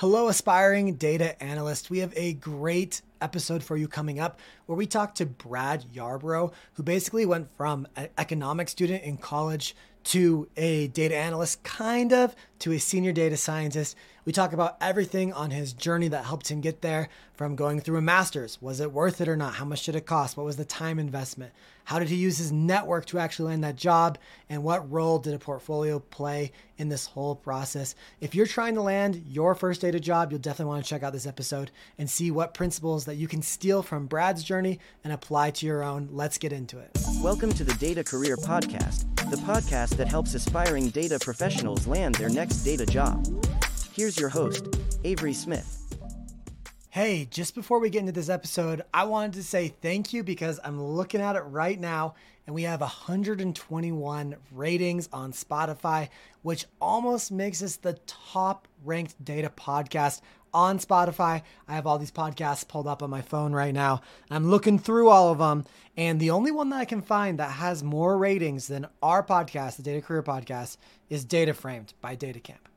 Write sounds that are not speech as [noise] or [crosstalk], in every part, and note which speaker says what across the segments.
Speaker 1: Hello, aspiring data analyst. We have a great episode for you coming up where we talk to Brad Yarbro, who basically went from an economic student in college to a data analyst, kind of, to a senior data scientist. We talk about everything on his journey that helped him get there from going through a master's. Was it worth it or not? How much did it cost? What was the time investment? How did he use his network to actually land that job? And what role did a portfolio play in this whole process? If you're trying to land your first data job, you'll definitely want to check out this episode and see what principles that you can steal from Brad's journey and apply to your own. Let's get into it.
Speaker 2: Welcome to the Data Career Podcast, the podcast that helps aspiring data professionals land their next data job. Here's your host, Avery Smith.
Speaker 1: Hey, just before we get into this episode, I wanted to say thank you because I'm looking at it right now and we have 121 ratings on Spotify, which almost makes us the top ranked data podcast on Spotify. I have all these podcasts pulled up on my phone right now. I'm looking through all of them, and the only one that I can find that has more ratings than our podcast, the Data Career Podcast, is Data Framed by DataCamp.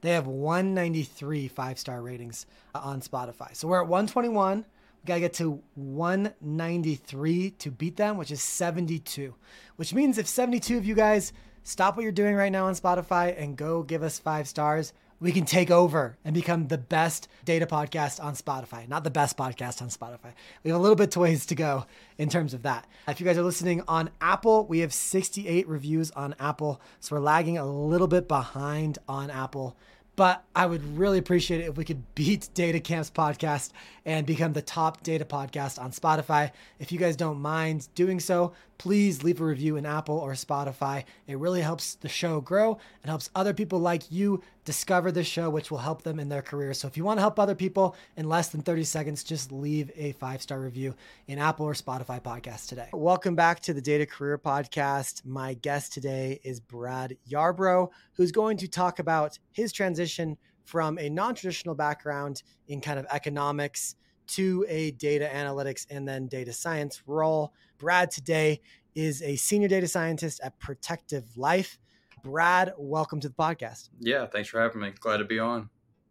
Speaker 1: They have 193 five star ratings uh, on Spotify. So we're at 121. We got to get to 193 to beat them, which is 72. Which means if 72 of you guys stop what you're doing right now on Spotify and go give us five stars, we can take over and become the best data podcast on Spotify. Not the best podcast on Spotify. We have a little bit to ways to go in terms of that. If you guys are listening on Apple, we have 68 reviews on Apple. So we're lagging a little bit behind on Apple. But I would really appreciate it if we could beat DataCamp's podcast and become the top data podcast on Spotify. If you guys don't mind doing so, please leave a review in Apple or Spotify. It really helps the show grow. It helps other people like you discover the show, which will help them in their career. So if you want to help other people in less than 30 seconds, just leave a five star review in Apple or Spotify podcast today. Welcome back to the Data Career Podcast. My guest today is Brad Yarbro, who's going to talk about his transition from a non traditional background in kind of economics to a data analytics and then data science role. Brad today is a senior data scientist at Protective Life. Brad, welcome to the podcast.
Speaker 3: Yeah, thanks for having me. Glad to be on.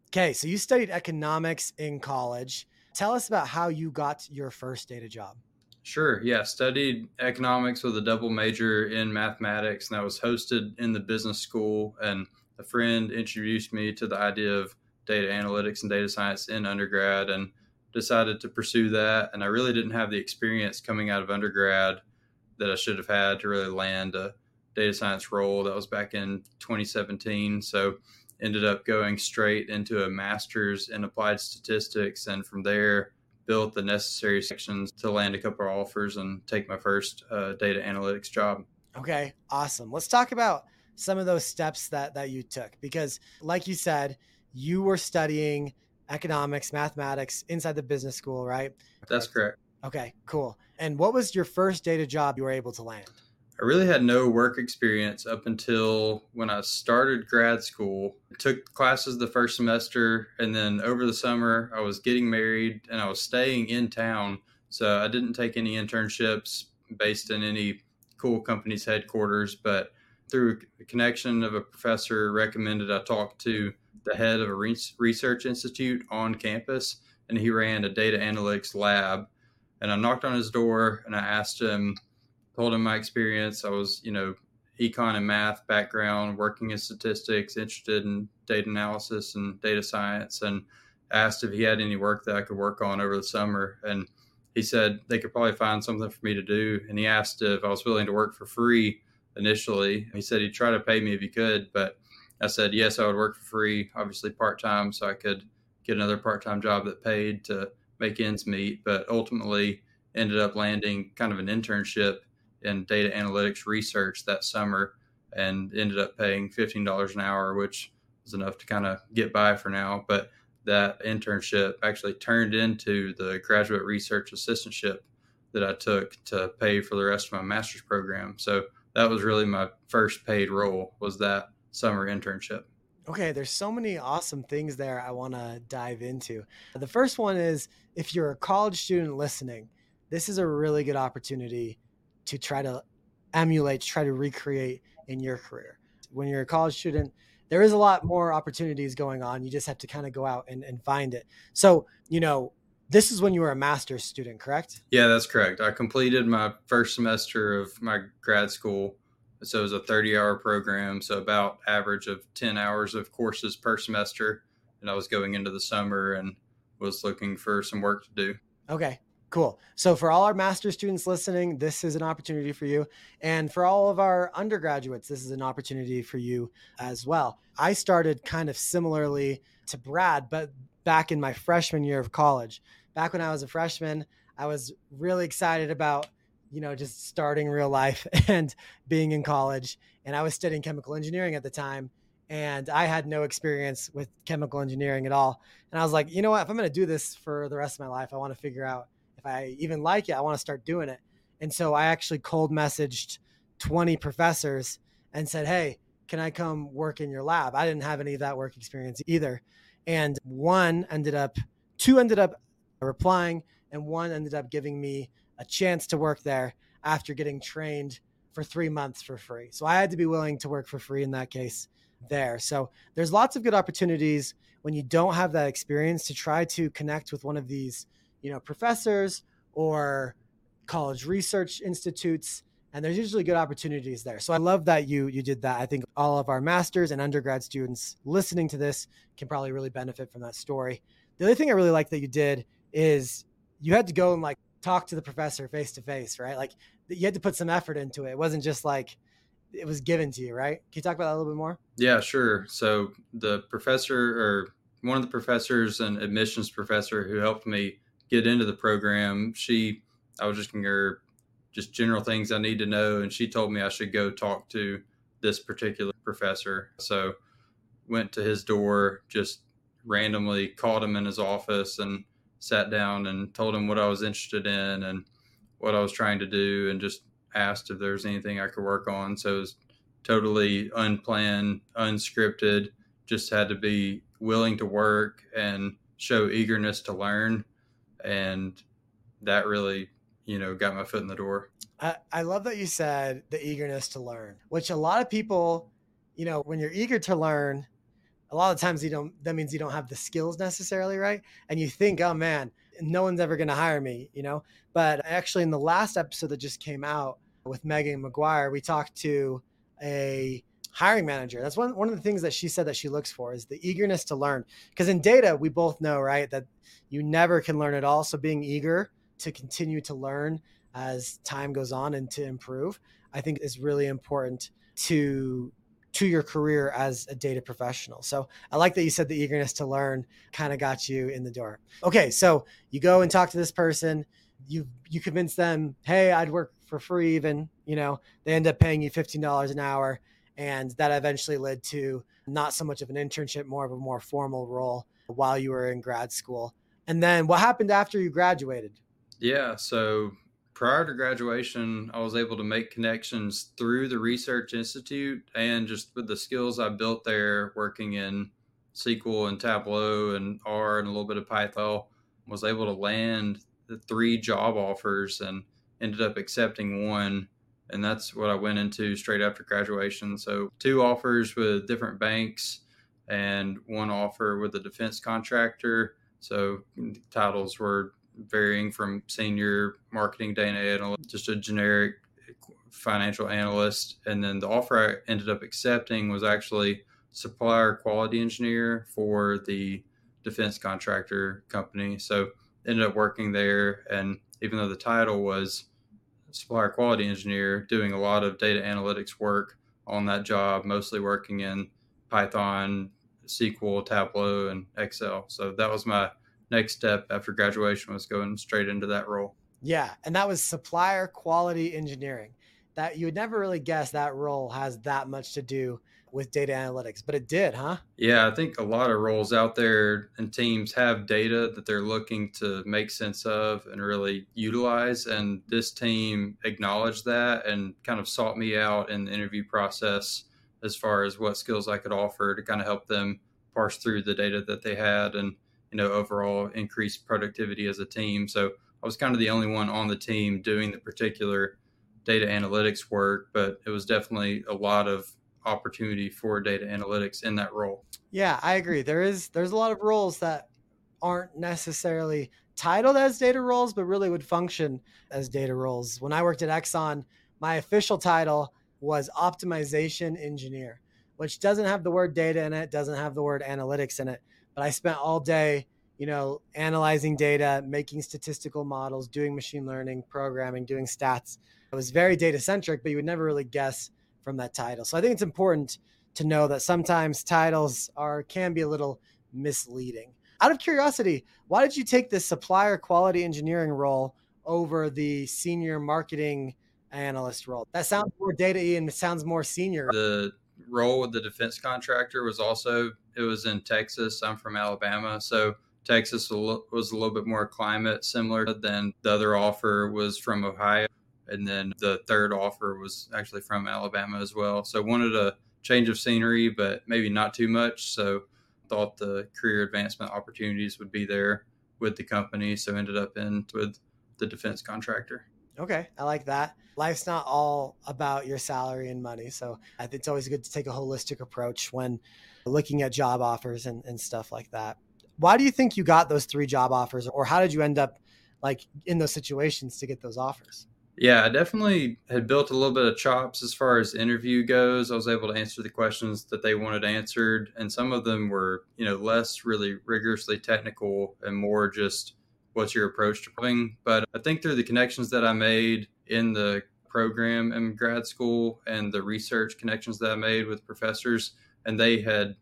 Speaker 1: Okay, so you studied economics in college. Tell us about how you got your first data job.
Speaker 3: Sure. Yeah, studied economics with a double major in mathematics, and I was hosted in the business school. And a friend introduced me to the idea of data analytics and data science in undergrad, and decided to pursue that. And I really didn't have the experience coming out of undergrad that I should have had to really land a data science role. That was back in 2017. So ended up going straight into a master's in applied statistics. And from there, built the necessary sections to land a couple of offers and take my first uh, data analytics job.
Speaker 1: Okay, awesome. Let's talk about some of those steps that that you took because like you said, you were studying economics, mathematics inside the business school, right?
Speaker 3: That's correct.
Speaker 1: Okay, cool. And what was your first data job you were able to land?
Speaker 3: I really had no work experience up until when I started grad school. I took classes the first semester, and then over the summer, I was getting married and I was staying in town. So I didn't take any internships based in any cool company's headquarters, but through a connection of a professor recommended I talk to the head of a research institute on campus, and he ran a data analytics lab. And I knocked on his door and I asked him, told him my experience. I was, you know, econ and math background, working in statistics, interested in data analysis and data science, and asked if he had any work that I could work on over the summer. And he said they could probably find something for me to do. And he asked if I was willing to work for free initially. He said he'd try to pay me if he could, but I said yes, I would work for free, obviously part time, so I could get another part time job that paid to make ends meet. But ultimately, ended up landing kind of an internship in data analytics research that summer, and ended up paying fifteen dollars an hour, which was enough to kind of get by for now. But that internship actually turned into the graduate research assistantship that I took to pay for the rest of my master's program. So that was really my first paid role was that summer internship.
Speaker 1: Okay, there's so many awesome things there I want to dive into. The first one is if you're a college student listening, this is a really good opportunity to try to emulate, try to recreate in your career. When you're a college student, there is a lot more opportunities going on. You just have to kind of go out and, and find it. So, you know, this is when you were a master's student, correct?
Speaker 3: Yeah, that's correct. I completed my first semester of my grad school. So it was a 30 hour program. So about average of 10 hours of courses per semester. And I was going into the summer and was looking for some work to do.
Speaker 1: Okay. Cool. So, for all our master students listening, this is an opportunity for you. And for all of our undergraduates, this is an opportunity for you as well. I started kind of similarly to Brad, but back in my freshman year of college. Back when I was a freshman, I was really excited about, you know, just starting real life [laughs] and being in college. And I was studying chemical engineering at the time. And I had no experience with chemical engineering at all. And I was like, you know what? If I'm going to do this for the rest of my life, I want to figure out if I even like it, I want to start doing it. And so I actually cold messaged 20 professors and said, Hey, can I come work in your lab? I didn't have any of that work experience either. And one ended up, two ended up replying, and one ended up giving me a chance to work there after getting trained for three months for free. So I had to be willing to work for free in that case there. So there's lots of good opportunities when you don't have that experience to try to connect with one of these you know professors or college research institutes and there's usually good opportunities there. So i love that you you did that. I think all of our masters and undergrad students listening to this can probably really benefit from that story. The other thing i really like that you did is you had to go and like talk to the professor face to face right? Like you had to put some effort into it. It wasn't just like it was given to you right? Can you talk about that a little bit more?
Speaker 3: Yeah sure. So the professor or one of the professors and admissions professor who helped me get into the program, she I was just giving her just general things I need to know, and she told me I should go talk to this particular professor. So went to his door, just randomly called him in his office and sat down and told him what I was interested in and what I was trying to do and just asked if there was anything I could work on. So it was totally unplanned, unscripted, just had to be willing to work and show eagerness to learn and that really you know got my foot in the door.
Speaker 1: I, I love that you said the eagerness to learn which a lot of people you know when you're eager to learn a lot of times you don't that means you don't have the skills necessarily right? And you think oh man no one's ever going to hire me you know? But actually in the last episode that just came out with megan mcguire we talked to a hiring manager that's one, one of the things that she said that she looks for is the eagerness to learn because in data we both know right that you never can learn it all. So being eager to continue to learn as time goes on and to improve, I think is really important to to your career as a data professional. So I like that you said the eagerness to learn kind of got you in the door. Okay, so you go and talk to this person, you you convince them, "Hey, I'd work for free even, you know, they end up paying you $15 an hour." And that eventually led to not so much of an internship, more of a more formal role while you were in grad school. And then what happened after you graduated?
Speaker 3: Yeah, so prior to graduation, I was able to make connections through the Research Institute and just with the skills I built there working in SQL and Tableau and R and a little bit of Python, was able to land the three job offers and ended up accepting one. And that's what I went into straight after graduation. So, two offers with different banks and one offer with a defense contractor so titles were varying from senior marketing data analyst, just a generic financial analyst. And then the offer I ended up accepting was actually supplier quality engineer for the defense contractor company. So ended up working there. And even though the title was supplier quality engineer, doing a lot of data analytics work on that job, mostly working in Python, SQL, Tableau, and Excel. So that was my next step after graduation was going straight into that role.
Speaker 1: Yeah, and that was supplier quality engineering. That you would never really guess that role has that much to do with data analytics, but it did, huh?
Speaker 3: Yeah, I think a lot of roles out there and teams have data that they're looking to make sense of and really utilize. And this team acknowledged that and kind of sought me out in the interview process as far as what skills I could offer to kind of help them parse through the data that they had and you know overall increase productivity as a team. So I was kind of the only one on the team doing the particular data analytics work, but it was definitely a lot of opportunity for data analytics in that role.
Speaker 1: Yeah, I agree. There is there's a lot of roles that aren't necessarily titled as data roles, but really would function as data roles. When I worked at Exxon, my official title was optimization engineer, which doesn't have the word data in it, doesn't have the word analytics in it. But I spent all day, you know, analyzing data, making statistical models, doing machine learning, programming, doing stats. It was very data centric, but you would never really guess from that title. So I think it's important to know that sometimes titles are can be a little misleading. Out of curiosity, why did you take this supplier quality engineering role over the senior marketing analyst role? That sounds more data and it sounds more senior.
Speaker 3: The role with the defense contractor was also it was in Texas. I'm from Alabama, so Texas was a little bit more climate similar than the other offer was from Ohio, and then the third offer was actually from Alabama as well. So wanted a change of scenery, but maybe not too much. So thought the career advancement opportunities would be there with the company, so ended up in with the defense contractor.
Speaker 1: Okay, I like that. Life's not all about your salary and money, so I think it's always good to take a holistic approach when looking at job offers and, and stuff like that. Why do you think you got those three job offers, or how did you end up like in those situations to get those offers?
Speaker 3: Yeah, I definitely had built a little bit of chops as far as interview goes. I was able to answer the questions that they wanted answered, and some of them were, you know, less really rigorously technical and more just what's your approach to playing. But I think through the connections that I made in the program in grad school and the research connections that I made with professors, and they had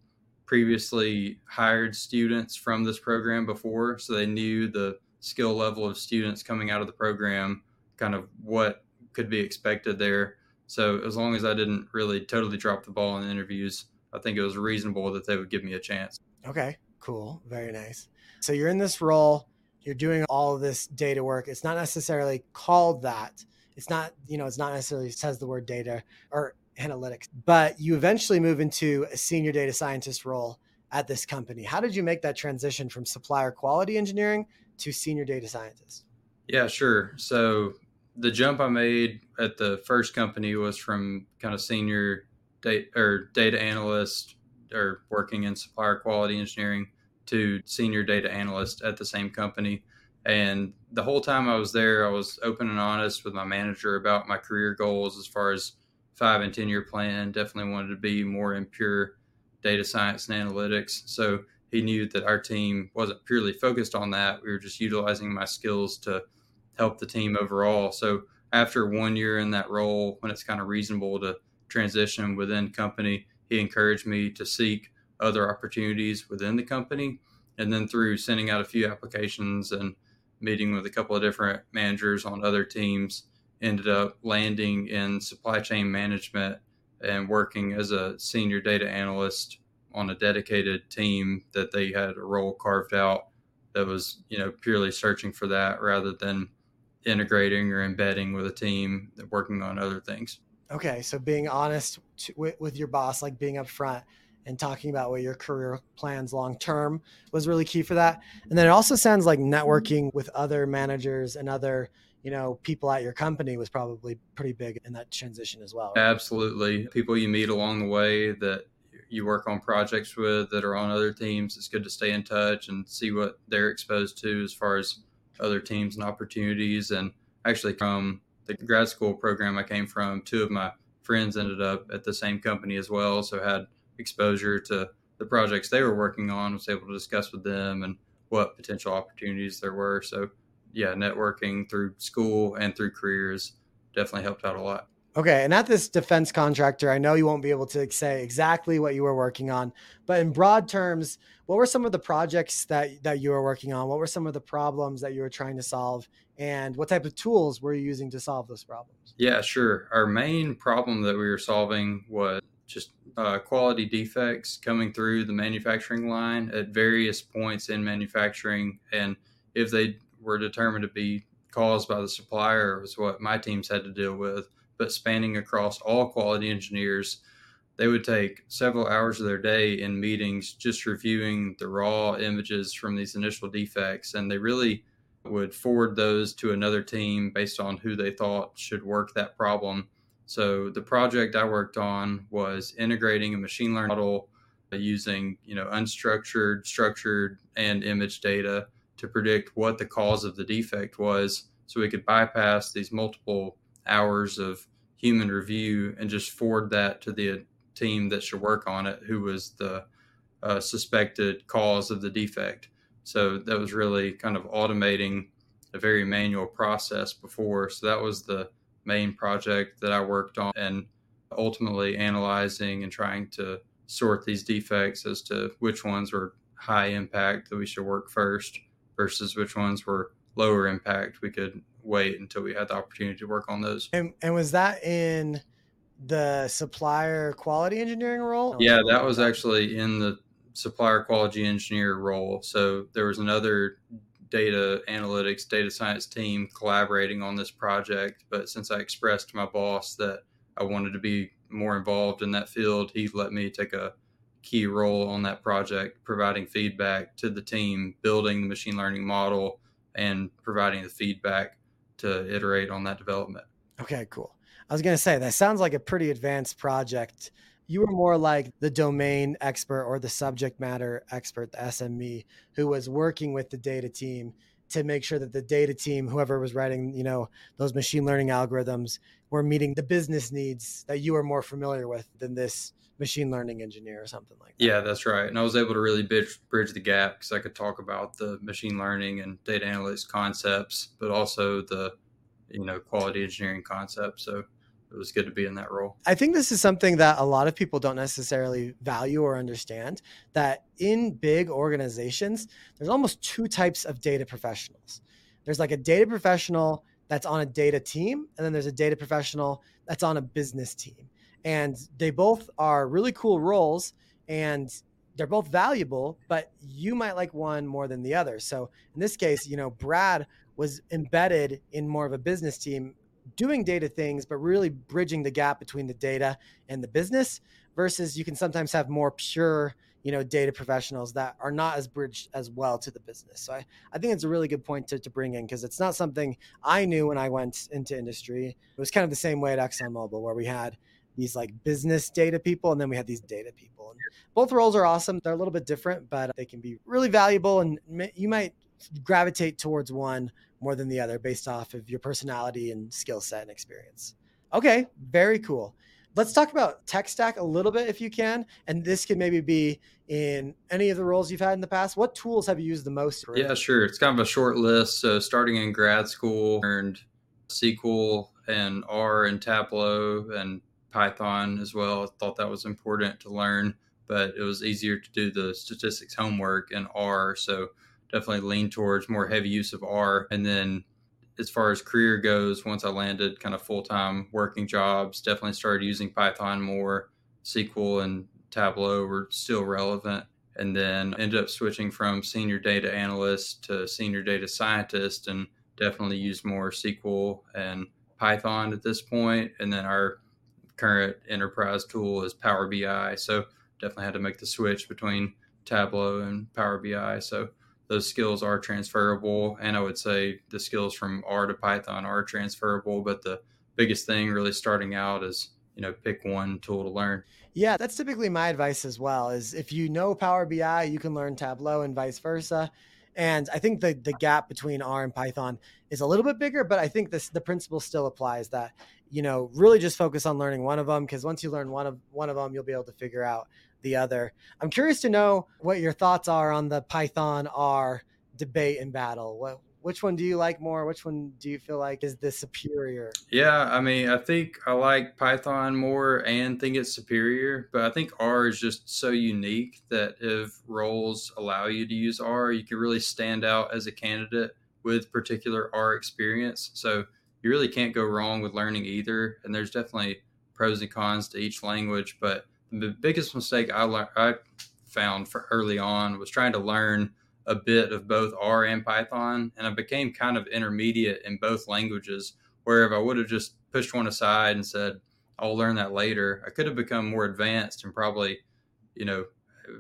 Speaker 3: previously hired students from this program before, so they knew the skill level of students coming out of the program kind of what could be expected there. So as long as I didn't really totally drop the ball in the interviews, I think it was reasonable that they would give me a chance.
Speaker 1: Okay, cool. Very nice. So you're in this role, you're doing all of this data work. It's not necessarily called that. It's not, you know, it's not necessarily says the word data or analytics, but you eventually move into a senior data scientist role at this company. How did you make that transition from supplier quality engineering to senior data scientist?
Speaker 3: Yeah, sure. So the jump I made at the first company was from kind of senior data or data analyst or working in supplier quality engineering to senior data analyst at the same company. And the whole time I was there, I was open and honest with my manager about my career goals as far as five and 10 year plan. Definitely wanted to be more in pure data science and analytics. So he knew that our team wasn't purely focused on that. We were just utilizing my skills to help the team overall. So after one year in that role, when it's kind of reasonable to transition within company, he encouraged me to seek other opportunities within the company. And then through sending out a few applications and meeting with a couple of different managers on other teams, ended up landing in supply chain management and working as a senior data analyst on a dedicated team that they had a role carved out that was, you know, purely searching for that rather than integrating or embedding with a team working on other things.
Speaker 1: Okay, so being honest to, with, with your boss, like being upfront and talking about what your career plans long term was really key for that. And then it also sounds like networking with other managers and other you know people at your company was probably pretty big in that transition as well.
Speaker 3: Right? Absolutely, people you meet along the way that you work on projects with that are on other teams. It's good to stay in touch and see what they're exposed to as far as other teams and opportunities. And actually, from the grad school program I came from, two of my friends ended up at the same company as well. So had exposure to the projects they were working on, was able to discuss with them and what potential opportunities there were. So yeah, networking through school and through careers definitely helped out a lot.
Speaker 1: Okay, and at this defense contractor, I know you won't be able to say exactly what you were working on, but in broad terms, what were some of the projects that that you were working on? What were some of the problems that you were trying to solve, and what type of tools were you using to solve those problems?
Speaker 3: Yeah, sure. Our main problem that we were solving was just uh, quality defects coming through the manufacturing line at various points in manufacturing, and if they were determined to be caused by the supplier, was what my teams had to deal with but spanning across all quality engineers. They would take several hours of their day in meetings just reviewing the raw images from these initial defects, and they really would forward those to another team based on who they thought should work that problem. So the project I worked on was integrating a machine learning model using you know unstructured, structured, and image data to predict what the cause of the defect was, so we could bypass these multiple hours of human review and just forward that to the team that should work on it, who was the uh, suspected cause of the defect. So that was really kind of automating a very manual process before. So that was the main project that I worked on, and ultimately analyzing and trying to sort these defects as to which ones were high impact that we should work first versus which ones were lower impact we could wait until we had the opportunity to work on those.
Speaker 1: And, and was that in the supplier quality engineering role?
Speaker 3: Yeah, that was actually in the supplier quality engineer role. So there was another data analytics, data science team collaborating on this project. But since I expressed to my boss that I wanted to be more involved in that field, he let me take a key role on that project, providing feedback to the team, building the machine learning model, and providing the feedback to iterate on that development.
Speaker 1: Okay, cool. I was going to say that sounds like a pretty advanced project. You were more like the domain expert or the subject matter expert, the SME, who was working with the data team to make sure that the data team, whoever was writing, you know, those machine learning algorithms, were meeting the business needs that you are more familiar with than this machine learning engineer or something like that.
Speaker 3: Yeah, that's right. And I was able to really bridge, bridge the gap because I could talk about the machine learning and data analytics concepts, but also the you know quality engineering concepts. So it was good to be in that role.
Speaker 1: I think this is something that a lot of people don't necessarily value or understand that in big organizations, there's almost two types of data professionals. There's like a data professional that's on a data team, and then there's a data professional that's on a business team. And they both are really cool roles and they're both valuable, but you might like one more than the other. So in this case, you know, Brad was embedded in more of a business team doing data things, but really bridging the gap between the data and the business versus you can sometimes have more pure, you know, data professionals that are not as bridged as well to the business. So I, I think it's a really good point to, to bring in because it's not something I knew when I went into industry. It was kind of the same way at ExxonMobil where we had these like business data people and then we had these data people. And both roles are awesome. They're a little bit different, but they can be really valuable and you might gravitate towards one more than the other based off of your personality and skill set and experience. Okay, very cool. Let's talk about tech stack a little bit if you can. And this could maybe be in any of the roles you've had in the past. What tools have you used the most?
Speaker 3: Yeah, sure. It's kind of a short list. So starting in grad school, learned SQL and R and Tableau and Python as well. I thought that was important to learn, but it was easier to do the statistics homework in R. So definitely lean towards more heavy use of R. And then as far as career goes, once I landed kind of full time working jobs, definitely started using Python more. SQL and Tableau were still relevant. And then ended up switching from senior data analyst to senior data scientist and definitely used more SQL and Python at this point. And then our current enterprise tool is Power BI. So definitely had to make the switch between Tableau and Power BI. So those skills are transferable. And I would say the skills from R to Python are transferable. But the biggest thing really starting out is, you know, pick one tool to learn.
Speaker 1: Yeah, that's typically my advice as well is if you know Power BI, you can learn Tableau and vice versa. And I think the the gap between R and Python is a little bit bigger, but I think this the principle still applies that you know really just focus on learning one of them because once you learn one of one of them, you'll be able to figure out the other. I'm curious to know what your thoughts are on the Python R debate and battle. What which one do you like more? Which one do you feel like is the superior?
Speaker 3: Yeah, I mean, I think I like Python more and think it's superior, but I think R is just so unique that if roles allow you to use R, you can really stand out as a candidate with particular R experience. So you really can't go wrong with learning either. And there's definitely pros and cons to each language, but the biggest mistake I I found for early on was trying to learn a bit of both R and Python, and I became kind of intermediate in both languages. Where if I would have just pushed one aside and said, "I'll learn that later," I could have become more advanced and probably, you know,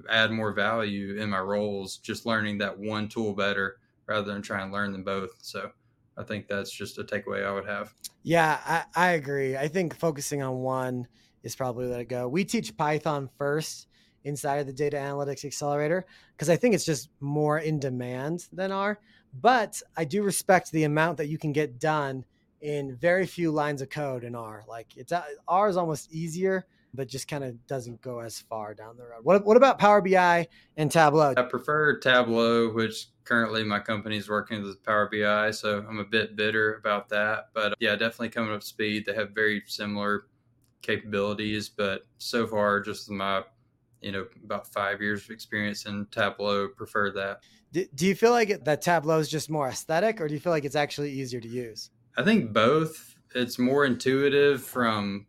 Speaker 3: add more value in my roles just learning that one tool better rather than trying to learn them both. So I think that's just a takeaway I would have.
Speaker 1: Yeah, I, I agree. I think focusing on one is probably let it go. We teach Python first inside of the data analytics accelerator because I think it's just more in demand than R. But I do respect the amount that you can get done in very few lines of code in R. Like it's uh, R is almost easier, but just kind of doesn't go as far down the road. What what about Power BI and Tableau?
Speaker 3: I prefer Tableau, which currently my company is working with Power BI, so I'm a bit bitter about that. But yeah, definitely coming up speed. They have very similar capabilities, but so far, just my you know about five years of experience in Tableau, prefer that.
Speaker 1: Do, do you feel like that Tableau is just more aesthetic, or do you feel like it's actually easier to use?
Speaker 3: I think both. It's more intuitive from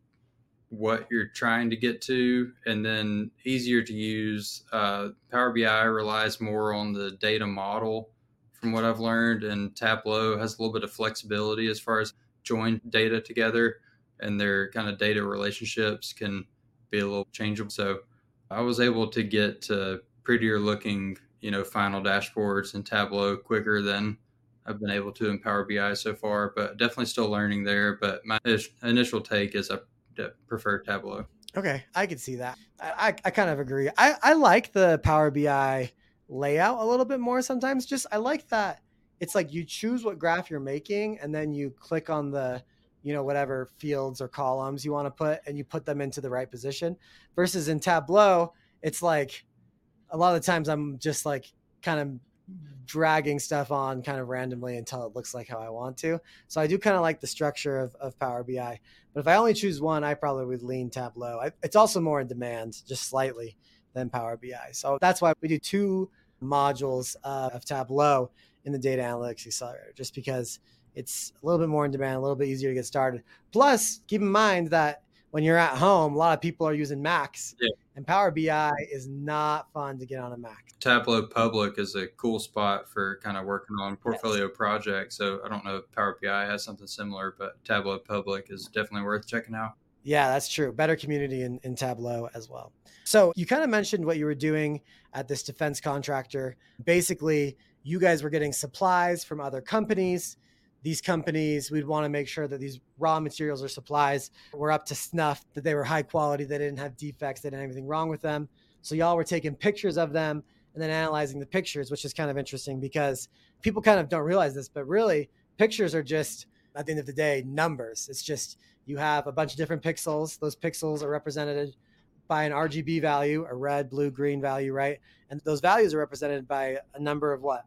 Speaker 3: what you're trying to get to, and then easier to use. Uh, Power BI relies more on the data model, from what I've learned, and Tableau has a little bit of flexibility as far as join data together, and their kind of data relationships can be a little changeable. So I was able to get to prettier looking, you know, final dashboards in Tableau quicker than I've been able to in Power BI so far, but definitely still learning there. But my initial take is I prefer Tableau.
Speaker 1: Okay, I can see that. I, I, I kind of agree. I, I like the Power BI layout a little bit more sometimes. Just I like that it's like you choose what graph you're making and then you click on the you know whatever fields or columns you want to put and you put them into the right position versus in tableau it's like a lot of the times i'm just like kind of dragging stuff on kind of randomly until it looks like how I want to. So I do kind of like the structure of, of Power BI. But if I only choose one, I probably would lean Tableau. I, it's also more in demand, just slightly, than Power BI. So that's why we do two modules of Tableau in the Data Analytics Accelerator, just because it's a little bit more in demand, a little bit easier to get started. Plus, keep in mind that when you're at home, a lot of people are using Macs. Yeah. And Power BI is not fun to get on a Mac.
Speaker 3: Tableau Public is a cool spot for kind of working on portfolio yes. projects. So I don't know if Power BI has something similar, but Tableau Public is definitely worth checking out.
Speaker 1: Yeah, that's true. Better community in, in Tableau as well. So you kind of mentioned what you were doing at this defense contractor. Basically, you guys were getting supplies from other companies these companies, we'd want to make sure that these raw materials or supplies were up to snuff, that they were high quality, they didn't have defects, they didn't have anything wrong with them. So y'all were taking pictures of them and then analyzing the pictures, which is kind of interesting because people kind of don't realize this, but really pictures are just at the end of the day numbers. It's just you have a bunch of different pixels. Those pixels are represented by an RGB value, a red, blue, green value, right? And those values are represented by a number of what?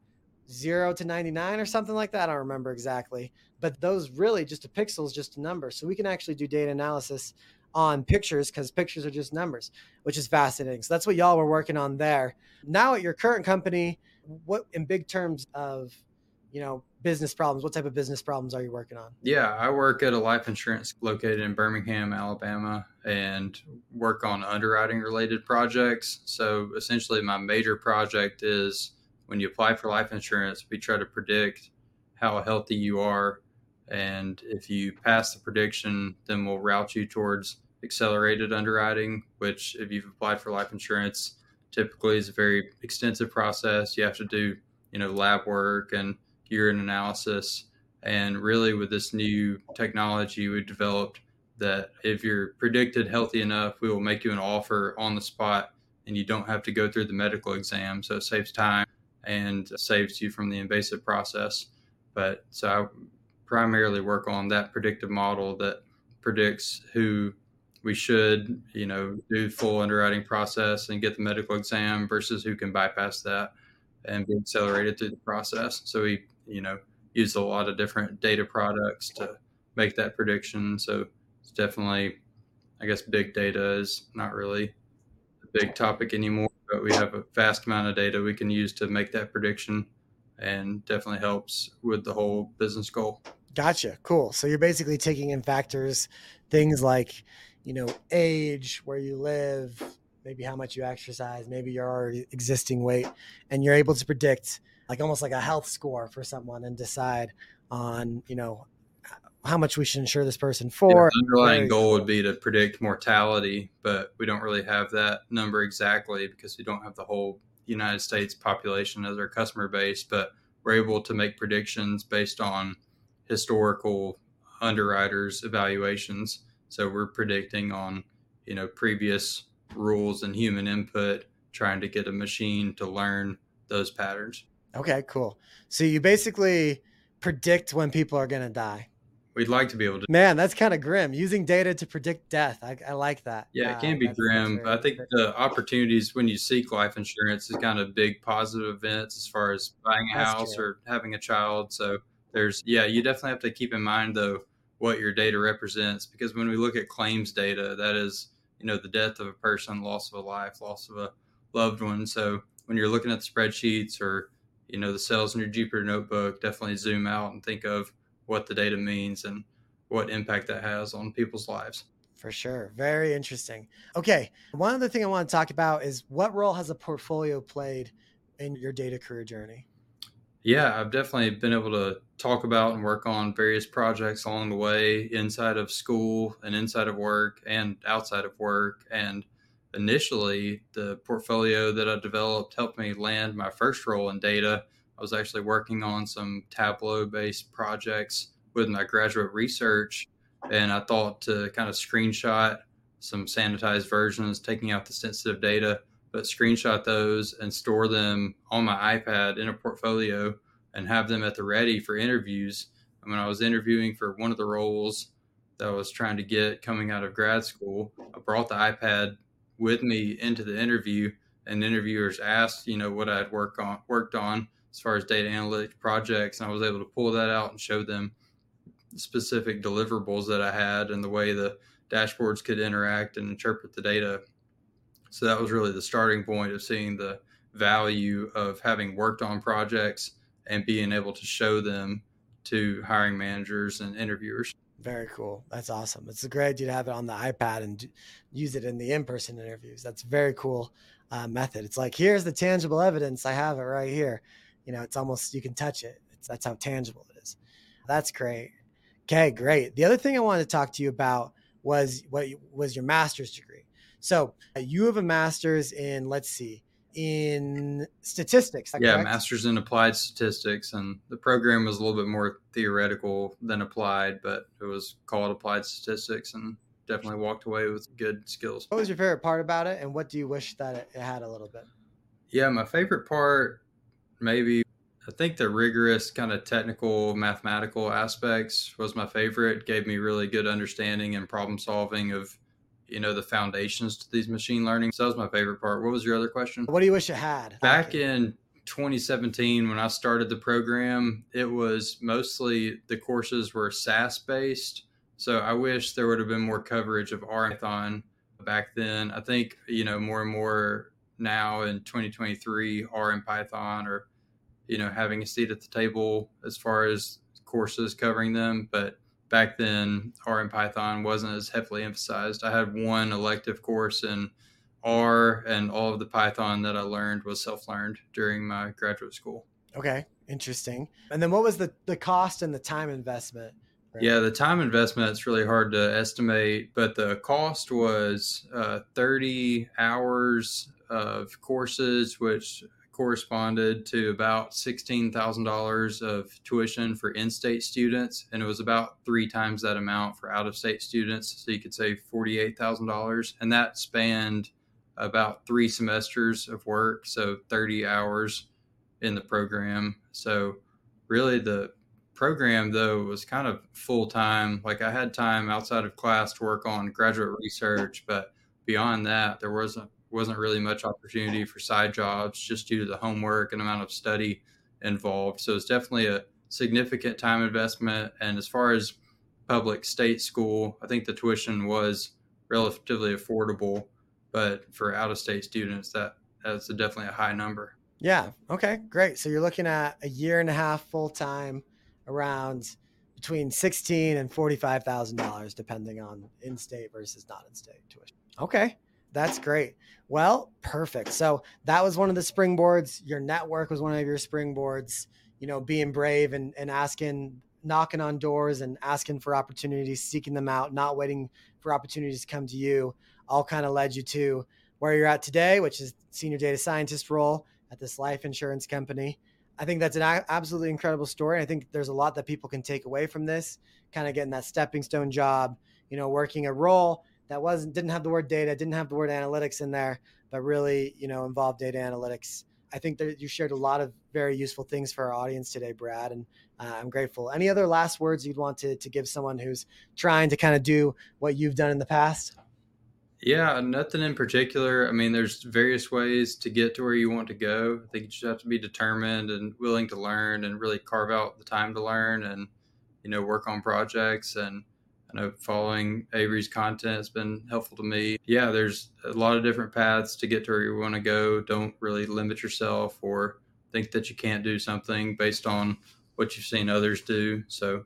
Speaker 1: Zero to 99 or something like that. I don't remember exactly, but those really just a pixel is just a number. So we can actually do data analysis on pictures because pictures are just numbers, which is fascinating. So that's what y'all were working on there. Now at your current company, what in big terms of, you know, business problems, what type of business problems are you working on?
Speaker 3: Yeah, I work at a life insurance located in Birmingham, Alabama, and work on underwriting related projects. So essentially, my major project is when you apply for life insurance, we try to predict how healthy you are. And if you pass the prediction, then we'll route you towards accelerated underwriting, which, if you've applied for life insurance, typically is a very extensive process. You have to do, you know, lab work and urine analysis. And really, with this new technology we developed, that if you're predicted healthy enough, we will make you an offer on the spot and you don't have to go through the medical exam. So it saves time and saves you from the invasive process. But so I primarily work on that predictive model that predicts who we should, you know, do full underwriting process and get the medical exam versus who can bypass that and be accelerated through the process. So we, you know, use a lot of different data products to make that prediction. So it's definitely, I guess, big data is not really a big topic anymore but we have a vast amount of data we can use to make that prediction and definitely helps with the whole business goal.
Speaker 1: Gotcha. Cool. So you're basically taking in factors, things like, you know, age, where you live, maybe how much you exercise, maybe your already existing weight, and you're able to predict like almost like a health score for someone and decide on, you know, how much we should insure this person for.
Speaker 3: Yeah, underlying goal would be to predict mortality, but we don't really have that number exactly because we don't have the whole United States population as our customer base. But we're able to make predictions based on historical underwriters' evaluations. So we're predicting on, you know, previous rules and human input, trying to get a machine to learn those patterns.
Speaker 1: Okay, cool. So you basically predict when people are going to die.
Speaker 3: We'd like to be able to.
Speaker 1: Man, that's kind of grim. Using data to predict death. I, I like that.
Speaker 3: Yeah, it can be grim, but I think the opportunities when you seek life insurance is kind of big positive events as far as buying a
Speaker 1: That's
Speaker 3: house
Speaker 1: true.
Speaker 3: or having a child. So there's, yeah, you definitely have to keep in mind though what your data represents because when we look at claims data, that is, you know, the death of a person, loss of a life, loss of a loved one. So when you're looking at the spreadsheets or, you know, the cells in your Jupyter notebook, definitely zoom out and think of what the data means and what impact that has on people's lives.
Speaker 1: For sure. Very interesting. Okay. One other thing I want to talk about is what role has a portfolio played in your data career journey?
Speaker 3: Yeah, I've definitely been able to talk about and work on various projects along the way inside of school and inside of work and outside of work. And initially, the portfolio that I developed helped me land my first role in data. I was actually working on some Tableau based projects with my graduate research. And I thought to kind of screenshot some sanitized versions, taking out the sensitive data but screenshot those and store them on my iPad in a portfolio and have them at the ready for interviews. And when I was interviewing for one of the roles that I was trying to get coming out of grad school, I brought the iPad with me into the interview and interviewers asked, you know, what I'd work on worked on as far as data analytics projects and I was able to pull that out and show them specific deliverables that I had and the way the dashboards could interact and interpret the data so that was really the starting point of seeing the value of having worked on projects and being able to show them to hiring managers and interviewers.
Speaker 1: Very cool. That's awesome. It's a great idea to have it on the iPad and use it in the in-person interviews. That's very cool uh, method. It's like here's the tangible evidence. I have it right here. You know, it's almost you can touch it. It's, that's how tangible it is. That's great. Okay, great. The other thing I wanted to talk to you about was what was your master's degree. So uh, you have a master's in let's see in statistics.
Speaker 3: Yeah,
Speaker 1: correct?
Speaker 3: master's in applied statistics, and the program was a little bit more theoretical than applied, but it was called applied statistics, and definitely walked away with good skills.
Speaker 1: What was your favorite part about it, and what do you wish that it, it had a little bit?
Speaker 3: Yeah, my favorite part, maybe, I think the rigorous kind of technical mathematical aspects was my favorite. Gave me really good understanding and problem solving of, you know, the foundations to these machine learning. So that was my favorite part. What was your other question?
Speaker 1: What do you wish it had?
Speaker 3: Back in 2017, when I started the program, it was mostly the courses were SAS based. So I wish there would have been more coverage of R and Python back then. I think, you know, more and more now in 2023, R and Python are, you know, having a seat at the table as far as courses covering them. But back then, R and Python wasn't as heavily emphasized. I had one elective course in R and all of the Python that I learned was self learned during my graduate school.
Speaker 1: Okay, interesting. And then what was the the cost and the time investment?
Speaker 3: Yeah, the time investment it's really hard to estimate, but the cost was uh, 30 hours of courses, which corresponded to about $16,000 of tuition for in state students. And it was about three times that amount for out of state students. So you could say $48,000. And that spanned about three semesters of work. So 30 hours in the program. So really the program though was kind of full time. Like I had time outside of class to work on graduate research, but beyond that, there wasn't wasn't really much opportunity for side jobs just due to the homework and amount of study involved. So it's definitely a significant time investment. And as far as public state school, I think the tuition was relatively affordable, but for out of state students, that that's a, definitely a high number.
Speaker 1: Yeah. Okay. Great. So you're looking at a year and a half full time, around between sixteen and forty five thousand dollars, depending on in state versus not in state tuition. Okay. That's great. Well, perfect. So that was one of the springboards. Your network was one of your springboards. You know, being brave and, and asking, knocking on doors and asking for opportunities, seeking them out, not waiting for opportunities to come to you, all kind of led you to where you're at today, which is senior data scientist role at this life insurance company. I think that's an absolutely incredible story. I think there's a lot that people can take away from this, kind of getting that stepping stone job, you know, working a role that wasn't didn't have the word data, didn't have the word analytics in there, but really, you know, involved data analytics. I think that you shared a lot of very useful things for our audience today, Brad, and uh, I'm grateful. Any other last words you'd want to to give someone who's trying to kind of do what you've done in the past?
Speaker 3: Yeah, nothing in particular. I mean, there's various ways to get to where you want to go. I think you just have to be determined and willing to learn and really carve out the time to learn and, you know, work on projects. And I know following Avery's content has been helpful to me. Yeah, there's a lot of different paths to get to where you want to go. Don't really limit yourself or think that you can't do something based on what you've seen others do. So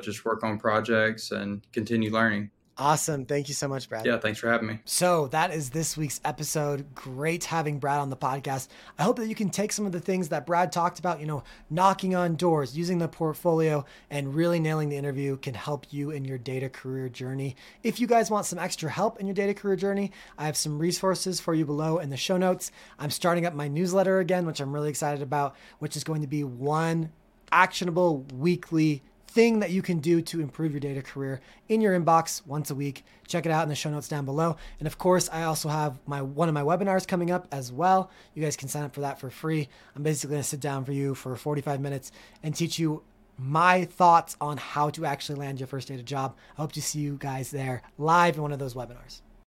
Speaker 3: just work on projects and continue learning.
Speaker 1: Awesome. Thank you so much, Brad.
Speaker 3: Yeah, thanks for having me.
Speaker 1: So, that is this week's episode. Great having Brad on the podcast. I hope that you can take some of the things that Brad talked about, you know, knocking on doors, using the portfolio, and really nailing the interview can help you in your data career journey. If you guys want some extra help in your data career journey, I have some resources for you below in the show notes. I'm starting up my newsletter again, which I'm really excited about, which is going to be one actionable weekly thing that you can do to improve your data career in your inbox once a week. Check it out in the show notes down below. And of course, I also have my one of my webinars coming up as well. You guys can sign up for that for free. I'm basically going to sit down for you for 45 minutes and teach you my thoughts on how to actually land your first data job. I hope to see you guys there live in one of those webinars.